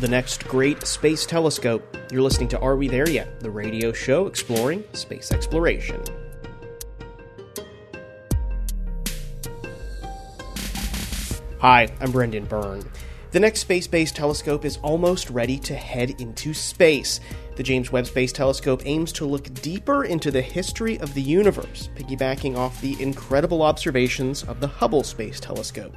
the next great space telescope. You're listening to Are We There Yet? The radio show exploring space exploration. Hi, I'm Brendan Byrne. The next space based telescope is almost ready to head into space. The James Webb Space Telescope aims to look deeper into the history of the universe, piggybacking off the incredible observations of the Hubble Space Telescope.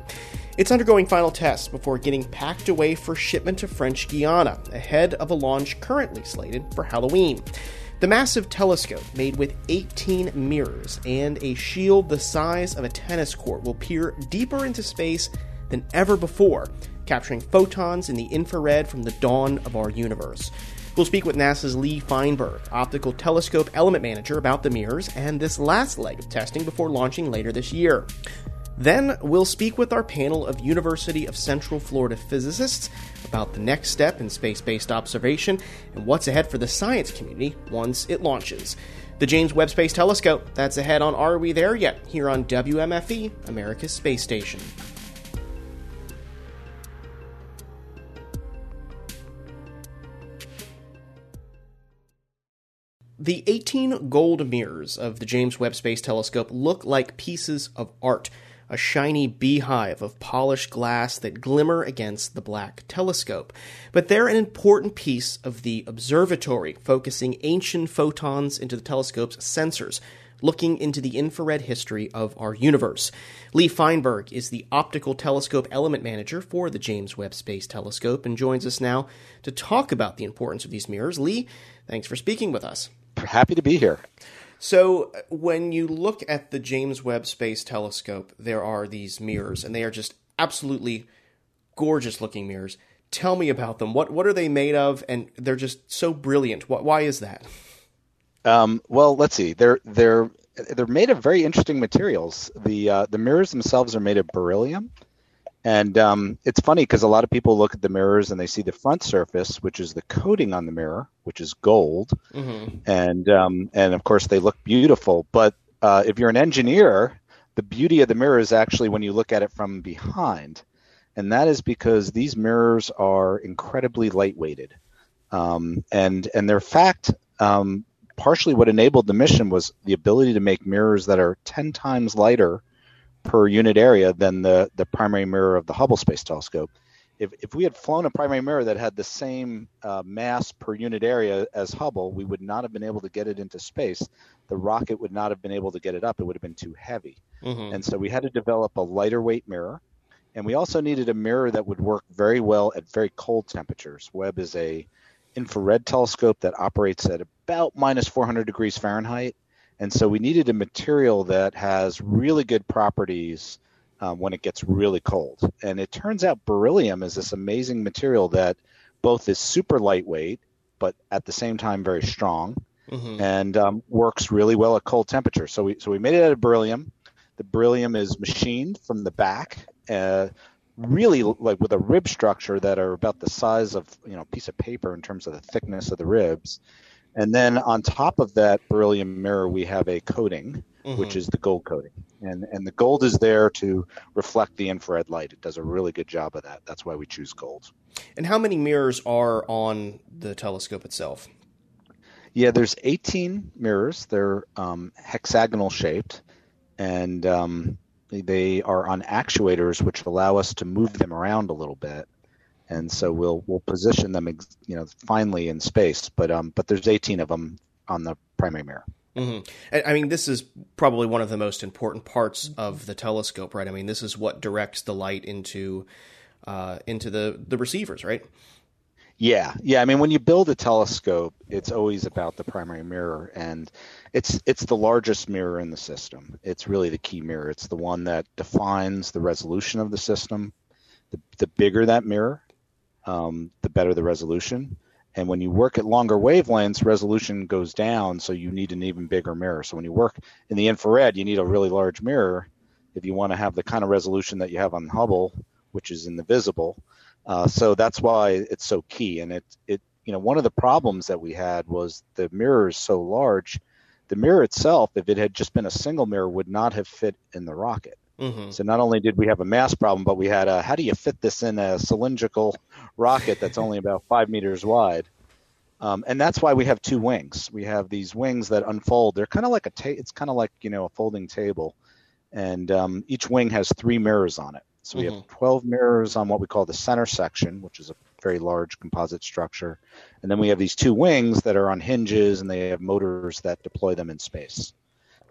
It's undergoing final tests before getting packed away for shipment to French Guiana, ahead of a launch currently slated for Halloween. The massive telescope, made with 18 mirrors and a shield the size of a tennis court, will peer deeper into space than ever before, capturing photons in the infrared from the dawn of our universe. We'll speak with NASA's Lee Feinberg, optical telescope element manager, about the mirrors and this last leg of testing before launching later this year. Then we'll speak with our panel of University of Central Florida physicists about the next step in space based observation and what's ahead for the science community once it launches. The James Webb Space Telescope, that's ahead on Are We There Yet? here on WMFE, America's Space Station. The 18 gold mirrors of the James Webb Space Telescope look like pieces of art, a shiny beehive of polished glass that glimmer against the black telescope. But they're an important piece of the observatory, focusing ancient photons into the telescope's sensors, looking into the infrared history of our universe. Lee Feinberg is the optical telescope element manager for the James Webb Space Telescope and joins us now to talk about the importance of these mirrors. Lee, thanks for speaking with us happy to be here. So, when you look at the James Webb Space Telescope, there are these mirrors, and they are just absolutely gorgeous looking mirrors. Tell me about them. What what are they made of? And they're just so brilliant. What, why is that? Um, well, let's see. They're they're they're made of very interesting materials. The uh, the mirrors themselves are made of beryllium, and um, it's funny because a lot of people look at the mirrors and they see the front surface, which is the coating on the mirror, which is gold, mm-hmm. and um, and of course they look beautiful. But uh, if you're an engineer, the beauty of the mirror is actually when you look at it from behind, and that is because these mirrors are incredibly lightweighted, um, and and their fact. Um, partially, what enabled the mission was the ability to make mirrors that are ten times lighter per unit area than the, the primary mirror of the Hubble Space Telescope. If, if we had flown a primary mirror that had the same uh, mass per unit area as Hubble, we would not have been able to get it into space. The rocket would not have been able to get it up. It would have been too heavy. Mm-hmm. And so we had to develop a lighter weight mirror. And we also needed a mirror that would work very well at very cold temperatures. Webb is a infrared telescope that operates at about minus 400 degrees Fahrenheit and so we needed a material that has really good properties um, when it gets really cold. And it turns out beryllium is this amazing material that both is super lightweight, but at the same time very strong, mm-hmm. and um, works really well at cold temperature. So we so we made it out of beryllium. The beryllium is machined from the back, uh, really like with a rib structure that are about the size of you know a piece of paper in terms of the thickness of the ribs and then on top of that beryllium mirror, we have a coating, mm-hmm. which is the gold coating. And, and the gold is there to reflect the infrared light. It does a really good job of that. That's why we choose gold. And how many mirrors are on the telescope itself? Yeah, there's 18 mirrors. They're um, hexagonal shaped, and um, they are on actuators, which allow us to move them around a little bit and so we'll we'll position them, you know, finally in space. But um, but there's 18 of them on the primary mirror. Mm-hmm. I mean, this is probably one of the most important parts of the telescope, right? I mean, this is what directs the light into uh, into the the receivers, right? Yeah, yeah. I mean, when you build a telescope, it's always about the primary mirror, and it's it's the largest mirror in the system. It's really the key mirror. It's the one that defines the resolution of the system. The, the bigger that mirror, um, the better the resolution. And when you work at longer wavelengths, resolution goes down, so you need an even bigger mirror. So when you work in the infrared, you need a really large mirror if you want to have the kind of resolution that you have on Hubble, which is in the visible. Uh, so that's why it's so key. And it, it, you know, one of the problems that we had was the mirror is so large. The mirror itself, if it had just been a single mirror, would not have fit in the rocket. Mm-hmm. So not only did we have a mass problem, but we had a how do you fit this in a cylindrical rocket that's only about five meters wide? Um, and that's why we have two wings. We have these wings that unfold. They're kind of like a ta- it's kind of like you know a folding table, and um, each wing has three mirrors on it. So we mm-hmm. have 12 mirrors on what we call the center section, which is a very large composite structure, and then we have these two wings that are on hinges and they have motors that deploy them in space.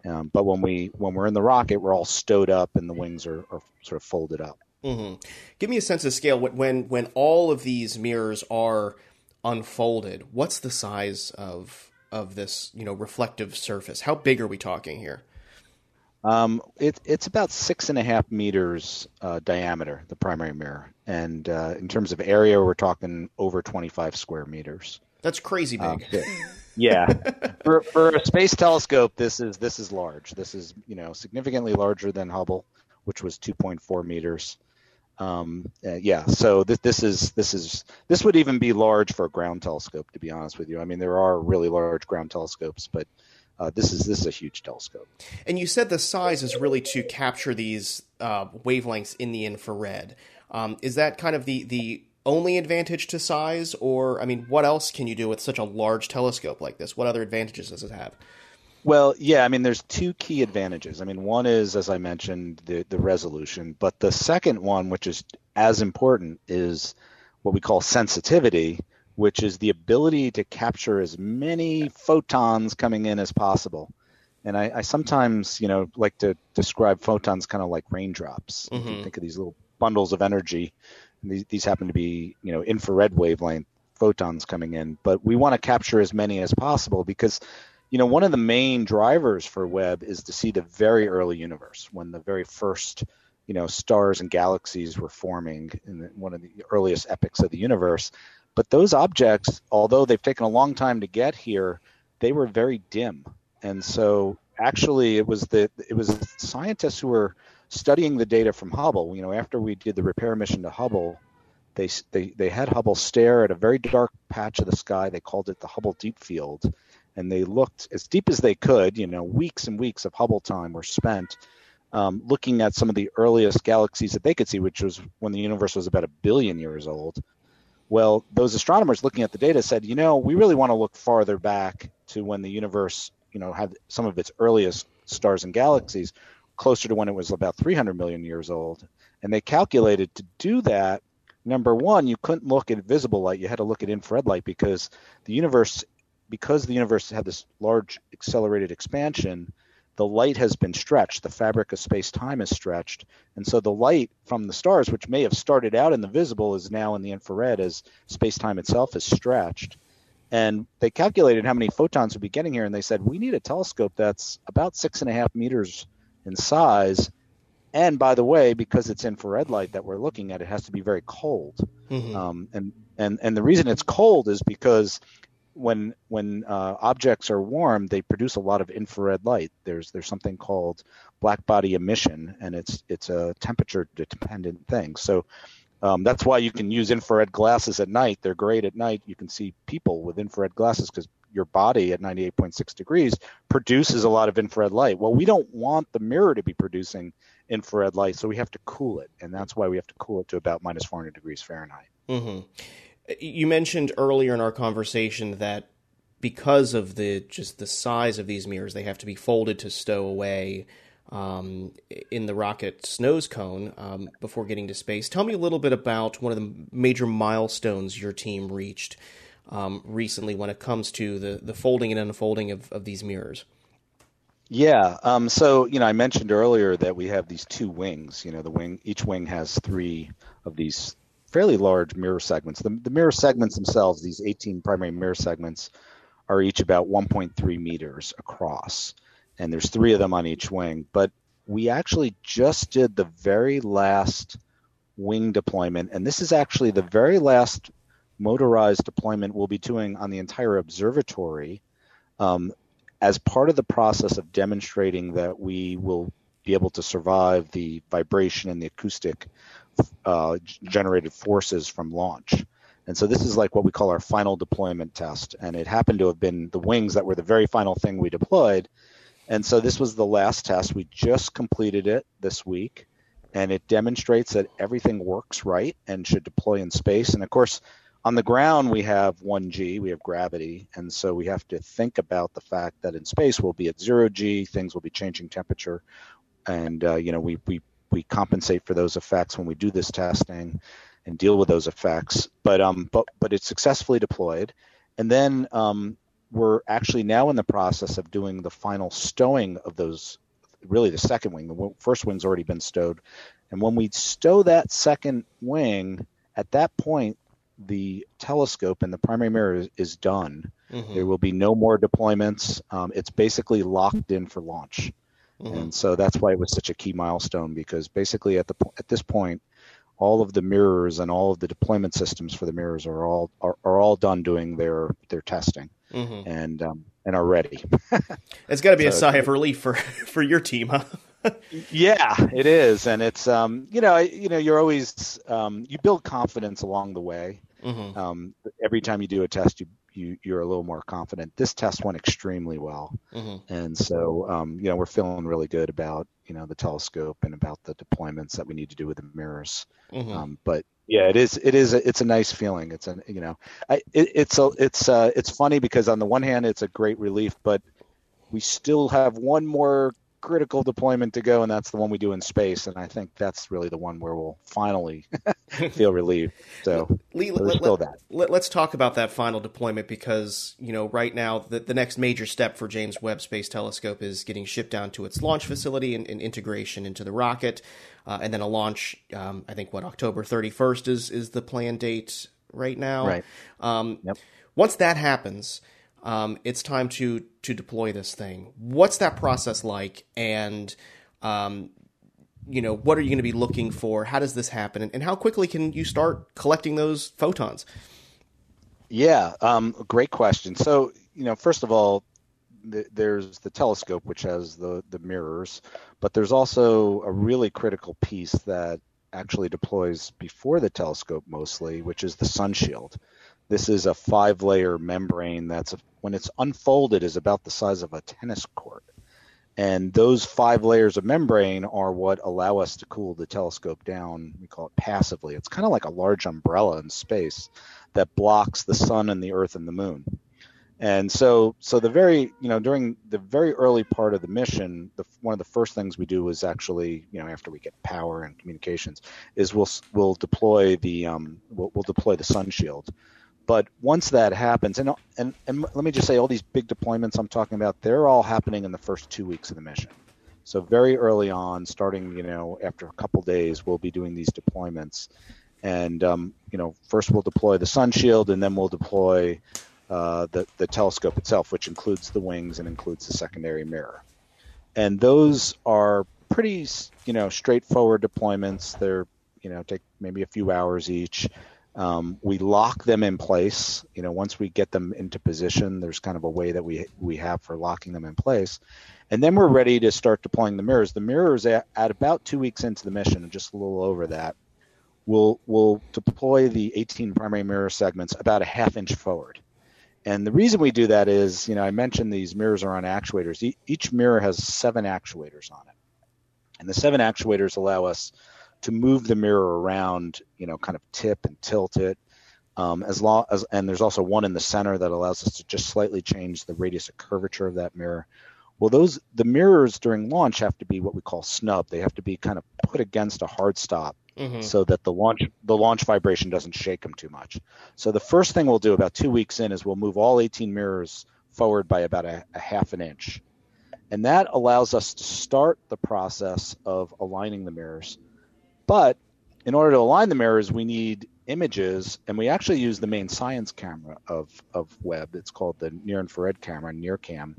Um, but when we when we're in the rocket, we're all stowed up and the wings are, are sort of folded up. Mm-hmm. Give me a sense of scale. When when all of these mirrors are unfolded, what's the size of of this you know reflective surface? How big are we talking here? Um, it, it's about six and a half meters uh, diameter, the primary mirror, and uh, in terms of area, we're talking over 25 square meters. That's crazy big. Um, yeah, for for a space telescope, this is this is large. This is you know significantly larger than Hubble, which was 2.4 meters. Um, uh, yeah, so this this is this is this would even be large for a ground telescope. To be honest with you, I mean there are really large ground telescopes, but uh, this is this is a huge telescope. And you said the size is really to capture these uh, wavelengths in the infrared. Um, is that kind of the the only advantage to size, or I mean, what else can you do with such a large telescope like this? What other advantages does it have? Well, yeah, I mean, there's two key advantages. I mean, one is, as I mentioned, the the resolution, but the second one, which is as important, is what we call sensitivity, which is the ability to capture as many photons coming in as possible. And I, I sometimes, you know, like to describe photons kind of like raindrops. Mm-hmm. think of these little bundles of energy. These, these happen to be, you know, infrared wavelength photons coming in, but we want to capture as many as possible because you know, one of the main drivers for Webb is to see the very early universe when the very first, you know, stars and galaxies were forming in one of the earliest epochs of the universe. But those objects, although they've taken a long time to get here, they were very dim. And so actually it was the it was scientists who were studying the data from Hubble. You know, after we did the repair mission to Hubble, they they they had Hubble stare at a very dark patch of the sky. They called it the Hubble Deep Field and they looked as deep as they could. You know, weeks and weeks of Hubble time were spent um, looking at some of the earliest galaxies that they could see, which was when the universe was about a billion years old. Well, those astronomers looking at the data said, you know, we really want to look farther back to when the universe, you know, had some of its earliest stars and galaxies, closer to when it was about 300 million years old. And they calculated to do that number one, you couldn't look at visible light. You had to look at infrared light because the universe because the universe had this large accelerated expansion, the light has been stretched. The fabric of space time is stretched. And so the light from the stars, which may have started out in the visible, is now in the infrared as space time itself is stretched. And they calculated how many photons would be getting here, and they said, we need a telescope that's about six and a half meters in size. And by the way, because it's infrared light that we're looking at, it has to be very cold. Mm-hmm. Um, and, and, and the reason it's cold is because when when uh, objects are warm, they produce a lot of infrared light. There's there's something called black body emission, and it's it's a temperature dependent thing. So um, that's why you can use infrared glasses at night. They're great at night. You can see people with infrared glasses because your body at 98.6 degrees produces a lot of infrared light. Well, we don't want the mirror to be producing infrared light, so we have to cool it, and that's why we have to cool it to about minus 400 degrees Fahrenheit. Mm-hmm. You mentioned earlier in our conversation that because of the just the size of these mirrors, they have to be folded to stow away um, in the rocket's nose cone um, before getting to space. Tell me a little bit about one of the major milestones your team reached um, recently when it comes to the, the folding and unfolding of, of these mirrors. Yeah. Um, so you know, I mentioned earlier that we have these two wings. You know, the wing each wing has three of these fairly large mirror segments. The, the mirror segments themselves, these 18 primary mirror segments, are each about 1.3 meters across, and there's three of them on each wing. But we actually just did the very last wing deployment, and this is actually the very last motorized deployment we'll be doing on the entire observatory um, as part of the process of demonstrating that we will be able to survive the vibration and the acoustic uh, generated forces from launch. And so this is like what we call our final deployment test. And it happened to have been the wings that were the very final thing we deployed. And so this was the last test. We just completed it this week, and it demonstrates that everything works right and should deploy in space. And of course, on the ground we have 1g we have gravity and so we have to think about the fact that in space we'll be at 0g things will be changing temperature and uh, you know we, we we compensate for those effects when we do this testing and deal with those effects. But um but but it's successfully deployed. And then um, we're actually now in the process of doing the final stowing of those really the second wing. The first wing's already been stowed. And when we stow that second wing at that point the telescope and the primary mirror is, is done. Mm-hmm. There will be no more deployments. Um, it's basically locked in for launch, mm-hmm. and so that's why it was such a key milestone because basically at the at this point, all of the mirrors and all of the deployment systems for the mirrors are all are, are all done doing their their testing mm-hmm. and um, and are ready. it's got to be so, a sigh of relief for for your team, huh? yeah, it is, and it's um, you know, you know, you're always um, you build confidence along the way, Mm-hmm. Um, every time you do a test, you, you you're a little more confident. This test went extremely well, mm-hmm. and so um, you know we're feeling really good about you know the telescope and about the deployments that we need to do with the mirrors. Mm-hmm. Um, but yeah, it is it is a, it's a nice feeling. It's a you know I, it, it's a it's uh it's funny because on the one hand it's a great relief, but we still have one more critical deployment to go, and that's the one we do in space. And I think that's really the one where we'll finally feel relieved. So Lee, let, let, us talk about that final deployment because you know right now the, the next major step for James Webb Space Telescope is getting shipped down to its launch facility and, and integration into the rocket, uh, and then a launch. Um, I think what October 31st is is the planned date right now. Right. Um, yep. Once that happens um, it's time to to deploy this thing. What's that process like? And um, you know, what are you going to be looking for? How does this happen? And, and how quickly can you start collecting those photons? Yeah, um, great question. So, you know, first of all, th- there's the telescope, which has the the mirrors, but there's also a really critical piece that actually deploys before the telescope mostly, which is the sun shield. This is a five layer membrane that's, when it's unfolded, is about the size of a tennis court. And those five layers of membrane are what allow us to cool the telescope down. We call it passively. It's kind of like a large umbrella in space that blocks the sun and the earth and the moon. And so, so the very, you know, during the very early part of the mission, the, one of the first things we do is actually, you know, after we get power and communications, is we'll we'll deploy the um, we'll, we'll deploy the sun shield. But once that happens, and, and and let me just say, all these big deployments I'm talking about, they're all happening in the first two weeks of the mission. So very early on, starting you know after a couple days, we'll be doing these deployments, and um, you know first we'll deploy the sun shield, and then we'll deploy uh, the the telescope itself, which includes the wings and includes the secondary mirror, and those are pretty you know straightforward deployments. They're you know take maybe a few hours each. Um, we lock them in place. You know, once we get them into position, there's kind of a way that we we have for locking them in place, and then we're ready to start deploying the mirrors. The mirrors at, at about two weeks into the mission, just a little over that, we'll we'll deploy the 18 primary mirror segments about a half inch forward. And the reason we do that is, you know, I mentioned these mirrors are on actuators. E- each mirror has seven actuators on it, and the seven actuators allow us to move the mirror around, you know, kind of tip and tilt it. Um, as long as, and there's also one in the center that allows us to just slightly change the radius of curvature of that mirror. Well, those the mirrors during launch have to be what we call snub. They have to be kind of put against a hard stop mm-hmm. so that the launch the launch vibration doesn't shake them too much. So the first thing we'll do about two weeks in is we'll move all 18 mirrors forward by about a, a half an inch, and that allows us to start the process of aligning the mirrors but in order to align the mirrors, we need images, and we actually use the main science camera of, of Webb. It's called the near infrared camera, NIRCam,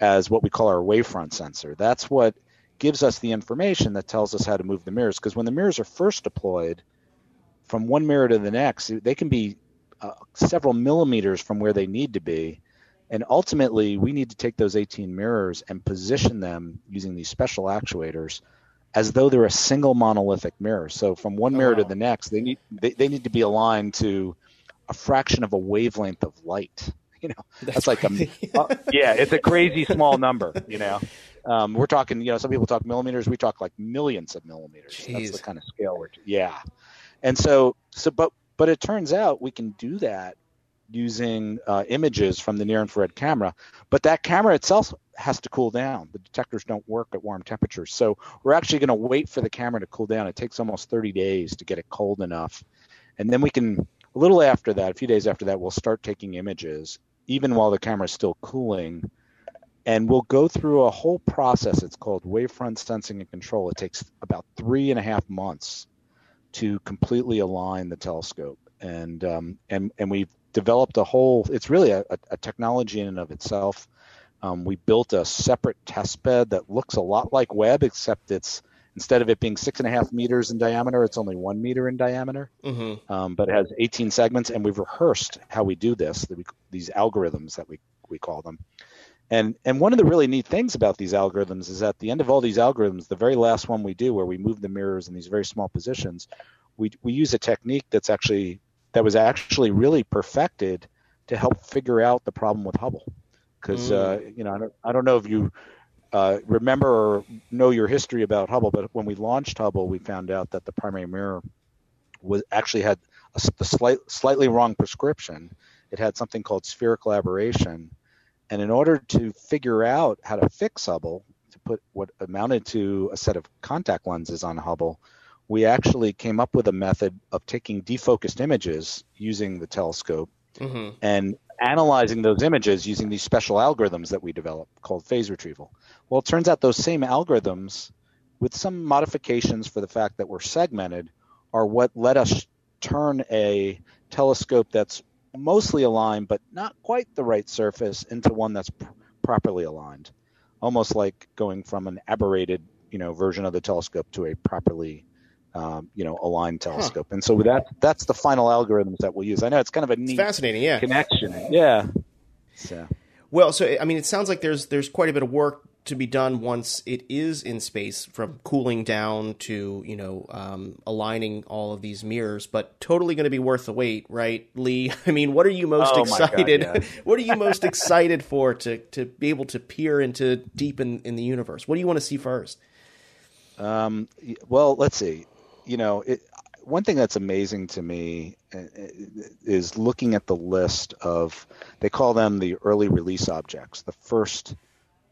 as what we call our wavefront sensor. That's what gives us the information that tells us how to move the mirrors. Because when the mirrors are first deployed, from one mirror to the next, they can be uh, several millimeters from where they need to be. And ultimately, we need to take those 18 mirrors and position them using these special actuators as though they're a single monolithic mirror. So from one mirror oh, wow. to the next, they need they, they need to be aligned to a fraction of a wavelength of light. You know, that's, that's like a uh, yeah, it's a crazy small number. You know, um, we're talking. You know, some people talk millimeters. We talk like millions of millimeters. Jeez. That's the kind of scale we're. Yeah, and so so but but it turns out we can do that using uh, images from the near infrared camera, but that camera itself has to cool down. The detectors don't work at warm temperatures. So we're actually going to wait for the camera to cool down. It takes almost 30 days to get it cold enough. And then we can, a little after that, a few days after that, we'll start taking images, even while the camera is still cooling. And we'll go through a whole process. It's called wavefront sensing and control. It takes about three and a half months to completely align the telescope. And um, and and we've developed a whole. It's really a, a technology in and of itself. Um, we built a separate test bed that looks a lot like Webb, except it's instead of it being six and a half meters in diameter, it's only one meter in diameter. Mm-hmm. Um, but it has 18 segments, and we've rehearsed how we do this. These algorithms that we we call them. And and one of the really neat things about these algorithms is at the end of all these algorithms, the very last one we do, where we move the mirrors in these very small positions, we we use a technique that's actually that was actually really perfected to help figure out the problem with Hubble. Because mm. uh, you know, I don't, I don't know if you uh, remember or know your history about Hubble, but when we launched Hubble, we found out that the primary mirror was actually had a, a slight, slightly wrong prescription. It had something called spherical aberration, and in order to figure out how to fix Hubble, to put what amounted to a set of contact lenses on Hubble, we actually came up with a method of taking defocused images using the telescope mm-hmm. and analyzing those images using these special algorithms that we developed called phase retrieval. Well, it turns out those same algorithms, with some modifications for the fact that we're segmented, are what let us turn a telescope that's mostly aligned but not quite the right surface into one that's pr- properly aligned, almost like going from an aberrated, you know, version of the telescope to a properly um, you know, aligned telescope. Huh. And so that that's the final algorithms that we'll use. I know it's kind of a neat, it's fascinating, yeah, connection, yeah. So. Well, so I mean, it sounds like there's there's quite a bit of work to be done once it is in space, from cooling down to you know um, aligning all of these mirrors. But totally going to be worth the wait, right, Lee? I mean, what are you most oh excited? God, yeah. what are you most excited for to to be able to peer into deep in, in the universe? What do you want to see first? Um, well, let's see you know, it, one thing that's amazing to me uh, is looking at the list of they call them the early release objects, the first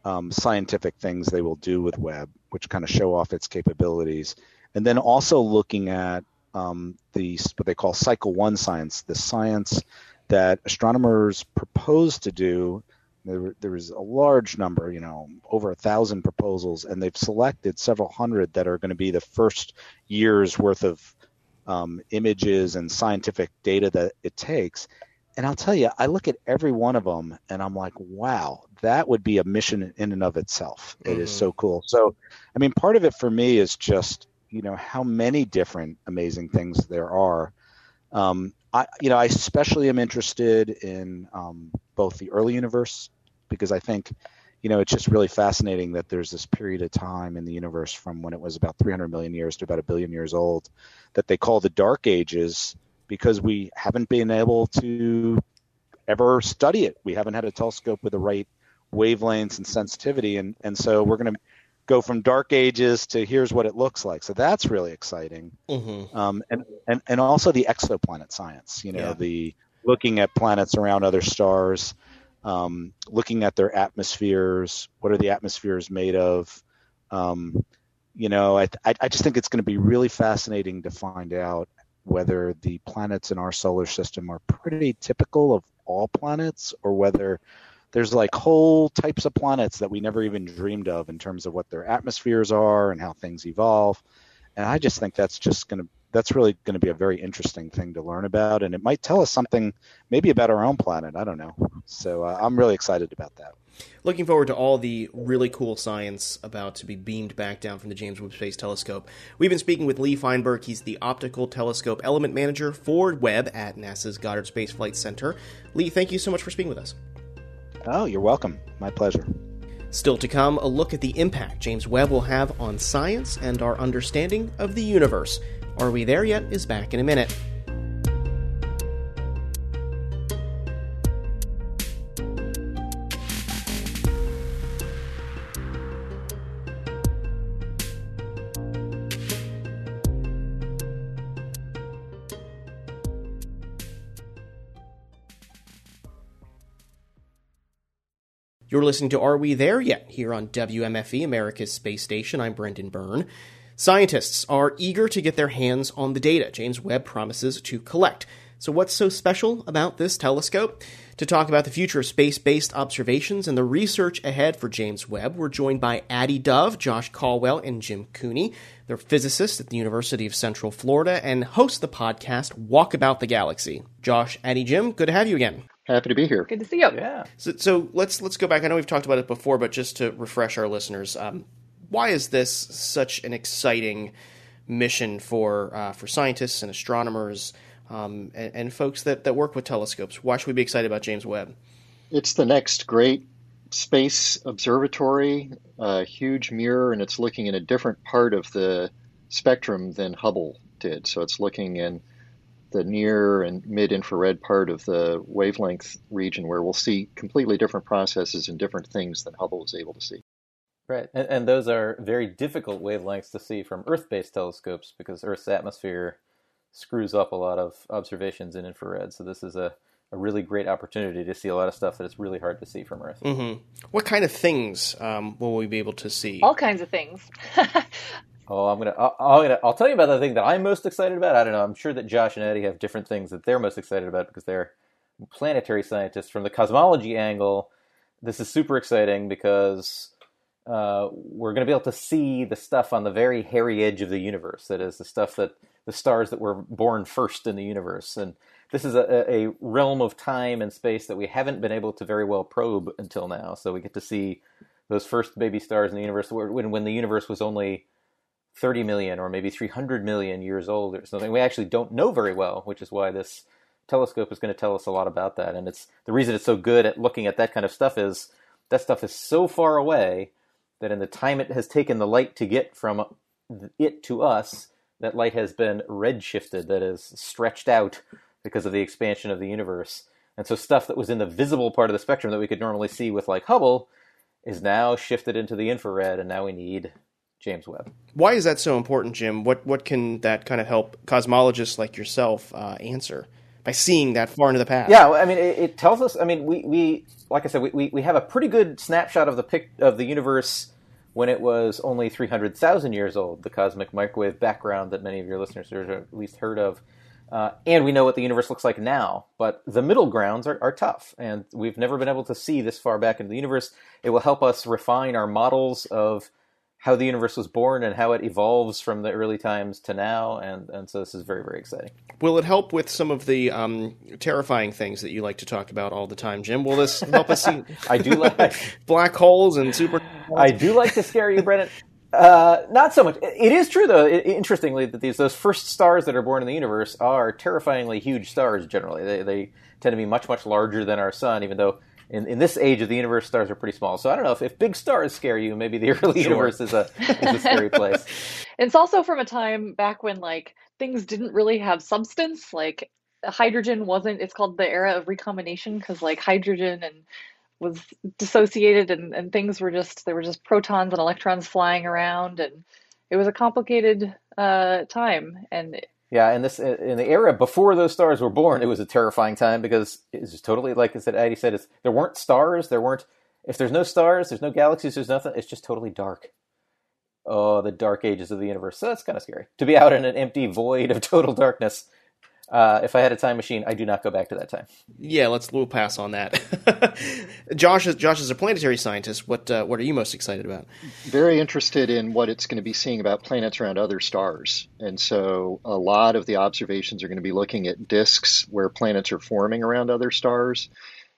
um, scientific things they will do with Webb, which kind of show off its capabilities, and then also looking at um, the what they call cycle one science, the science that astronomers propose to do there, there was a large number, you know, over a thousand proposals, and they've selected several hundred that are going to be the first year's worth of um, images and scientific data that it takes. And I'll tell you, I look at every one of them and I'm like, wow, that would be a mission in and of itself. It mm-hmm. is so cool. So, I mean, part of it for me is just, you know, how many different amazing things there are. Um, I, you know, I especially am interested in um, both the early universe because I think, you know, it's just really fascinating that there's this period of time in the universe from when it was about 300 million years to about a billion years old that they call the dark ages because we haven't been able to ever study it. We haven't had a telescope with the right wavelengths and sensitivity. And, and so we're going to go from dark ages to here's what it looks like. So that's really exciting. Mm-hmm. Um, and, and, and also the exoplanet science, you know, yeah. the looking at planets around other stars um, looking at their atmospheres. What are the atmospheres made of? Um, you know, I, I just think it's going to be really fascinating to find out whether the planets in our solar system are pretty typical of all planets or whether there's like whole types of planets that we never even dreamed of in terms of what their atmospheres are and how things evolve. And I just think that's just going to that's really going to be a very interesting thing to learn about, and it might tell us something maybe about our own planet. I don't know. So uh, I'm really excited about that. Looking forward to all the really cool science about to be beamed back down from the James Webb Space Telescope. We've been speaking with Lee Feinberg. He's the Optical Telescope Element Manager for Webb at NASA's Goddard Space Flight Center. Lee, thank you so much for speaking with us. Oh, you're welcome. My pleasure. Still to come, a look at the impact James Webb will have on science and our understanding of the universe. Are We There Yet is back in a minute. You're listening to Are We There Yet here on WMFE, America's Space Station. I'm Brendan Byrne. Scientists are eager to get their hands on the data James Webb promises to collect. So, what's so special about this telescope? To talk about the future of space based observations and the research ahead for James Webb, we're joined by Addie Dove, Josh Colwell, and Jim Cooney. They're physicists at the University of Central Florida and host the podcast Walk About the Galaxy. Josh, Addie, Jim, good to have you again. Happy to be here. Good to see you. Yeah. So, so let's let's go back. I know we've talked about it before, but just to refresh our listeners, um, why is this such an exciting mission for uh, for scientists and astronomers um, and, and, folks that, that work with telescopes? Why should we be excited about James Webb? It's the next great space observatory, a huge mirror, and it's looking in a different part of the spectrum than Hubble did. So it's looking in the near and mid infrared part of the wavelength region where we'll see completely different processes and different things than Hubble was able to see. Right, and, and those are very difficult wavelengths to see from Earth based telescopes because Earth's atmosphere screws up a lot of observations in infrared. So this is a, a really great opportunity to see a lot of stuff that it's really hard to see from Earth. Mm-hmm. What kind of things um, will we be able to see? All kinds of things. Oh, I'm gonna, I'll, I'm gonna, I'll tell you about the thing that I'm most excited about. I don't know. I'm sure that Josh and Addie have different things that they're most excited about because they're planetary scientists. From the cosmology angle, this is super exciting because uh, we're going to be able to see the stuff on the very hairy edge of the universe. That is the stuff that the stars that were born first in the universe, and this is a, a realm of time and space that we haven't been able to very well probe until now. So we get to see those first baby stars in the universe when when the universe was only 30 million or maybe 300 million years old or something. We actually don't know very well, which is why this telescope is going to tell us a lot about that. And it's the reason it's so good at looking at that kind of stuff is that stuff is so far away that in the time it has taken the light to get from it to us, that light has been redshifted, that is stretched out because of the expansion of the universe. And so stuff that was in the visible part of the spectrum that we could normally see with like Hubble is now shifted into the infrared, and now we need James Webb. Why is that so important, Jim? What what can that kind of help cosmologists like yourself uh, answer by seeing that far into the past? Yeah, I mean, it, it, tells us. I mean, we, we like I said, we, we have a pretty good snapshot of the pic, of the universe when it was only three hundred thousand years old. The cosmic microwave background that many of your listeners have at least heard of. Uh, and we know what the universe looks like now, but the middle grounds are, are tough, and we've never been able to see this far back into the universe. It will help us refine our models of how the universe was born and how it evolves from the early times to now, and and so this is very very exciting. Will it help with some of the um, terrifying things that you like to talk about all the time, Jim? Will this help us see? I do like black holes and super. I do like to scare you, Brennan. Uh, not so much. It is true, though. It, interestingly, that these those first stars that are born in the universe are terrifyingly huge stars. Generally, they they tend to be much much larger than our sun, even though in, in this age of the universe, stars are pretty small. So I don't know if, if big stars scare you, maybe the early sure. universe is a is a scary place. it's also from a time back when like things didn't really have substance. Like hydrogen wasn't. It's called the era of recombination because like hydrogen and was dissociated and, and things were just there were just protons and electrons flying around and it was a complicated uh, time and yeah, in this in the era before those stars were born, it was a terrifying time because it's was totally like I said. Addie said, it's, there weren't stars. There weren't. If there's no stars, there's no galaxies. There's nothing. It's just totally dark. Oh, the dark ages of the universe. So that's kind of scary to be out in an empty void of total darkness uh, if I had a time machine, I do not go back to that time. Yeah, let's we'll pass on that. Josh, is, Josh is a planetary scientist. What uh, what are you most excited about? Very interested in what it's going to be seeing about planets around other stars, and so a lot of the observations are going to be looking at disks where planets are forming around other stars,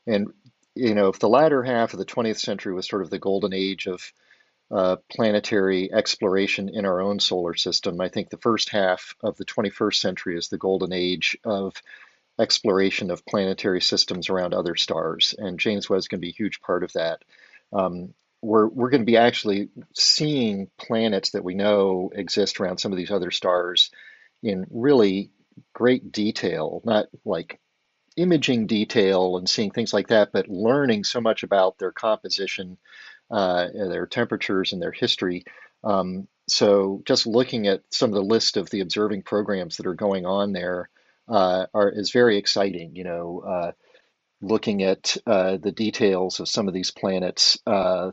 and you know, if the latter half of the 20th century was sort of the golden age of uh, planetary exploration in our own solar system. I think the first half of the 21st century is the golden age of exploration of planetary systems around other stars, and James Webb is going to be a huge part of that. Um, we're we're going to be actually seeing planets that we know exist around some of these other stars in really great detail, not like imaging detail and seeing things like that, but learning so much about their composition, uh, their temperatures and their history. Um, so just looking at some of the list of the observing programs that are going on there uh, are, is very exciting. You know, uh, looking at uh, the details of some of these planets. Uh,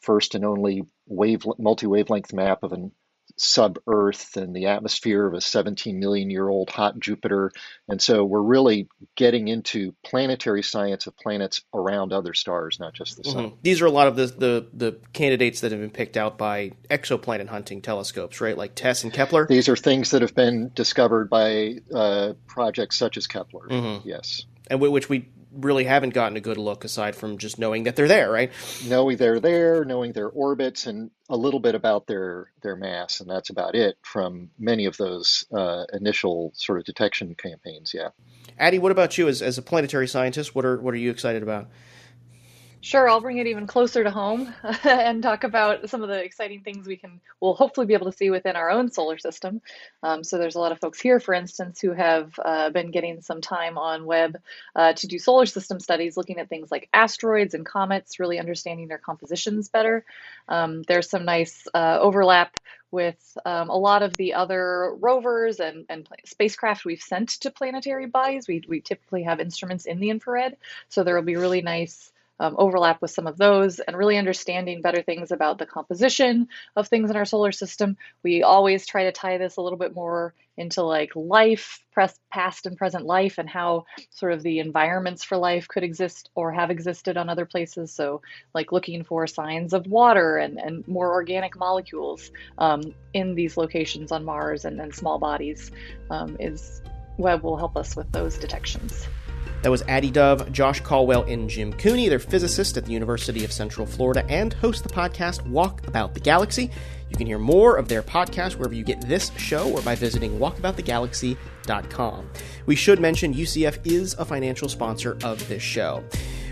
first and only wave multi wavelength map of an sub Earth and the atmosphere of a 17 million year old hot Jupiter. And so we're really getting into planetary science of planets around other stars, not just the sun. Mm-hmm. These are a lot of the, the, the, candidates that have been picked out by exoplanet hunting telescopes, right? Like TESS and Kepler. These are things that have been discovered by uh, projects such as Kepler. Mm-hmm. Yes. And which we really haven't gotten a good look aside from just knowing that they're there, right? Knowing they're there, knowing their orbits, and a little bit about their their mass, and that's about it from many of those uh, initial sort of detection campaigns. Yeah. Addie, what about you as, as a planetary scientist? What are what are you excited about? Sure, I'll bring it even closer to home and talk about some of the exciting things we can, we'll hopefully be able to see within our own solar system. Um, so there's a lot of folks here, for instance, who have uh, been getting some time on Webb uh, to do solar system studies, looking at things like asteroids and comets, really understanding their compositions better. Um, there's some nice uh, overlap with um, a lot of the other rovers and, and spacecraft we've sent to planetary bodies. We, we typically have instruments in the infrared, so there will be really nice um, overlap with some of those and really understanding better things about the composition of things in our solar system. We always try to tie this a little bit more into like life, past and present life, and how sort of the environments for life could exist or have existed on other places. So, like looking for signs of water and, and more organic molecules um, in these locations on Mars and, and small bodies um, is Webb will help us with those detections. That was Addie Dove, Josh Colwell, and Jim Cooney. They're physicists at the University of Central Florida and host the podcast Walk About the Galaxy. You can hear more of their podcast wherever you get this show or by visiting walkaboutthegalaxy.com. We should mention UCF is a financial sponsor of this show.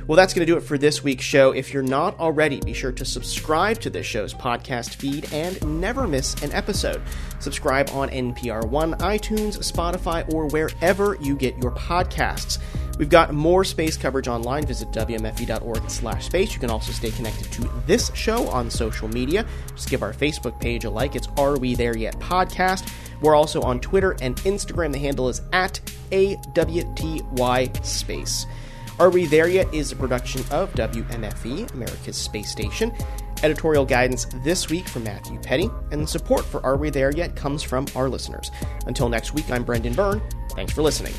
Well, that's going to do it for this week's show. If you're not already, be sure to subscribe to this show's podcast feed and never miss an episode. Subscribe on NPR One, iTunes, Spotify, or wherever you get your podcasts. We've got more space coverage online. Visit wmfe.org slash space. You can also stay connected to this show on social media. Just give our Facebook page a like. It's Are We There Yet podcast. We're also on Twitter and Instagram. The handle is at AWTY Space. Are We There Yet is a production of WMFE, America's Space Station. Editorial guidance this week from Matthew Peddie, and support for Are We There Yet comes from our listeners. Until next week, I'm Brendan Byrne. Thanks for listening.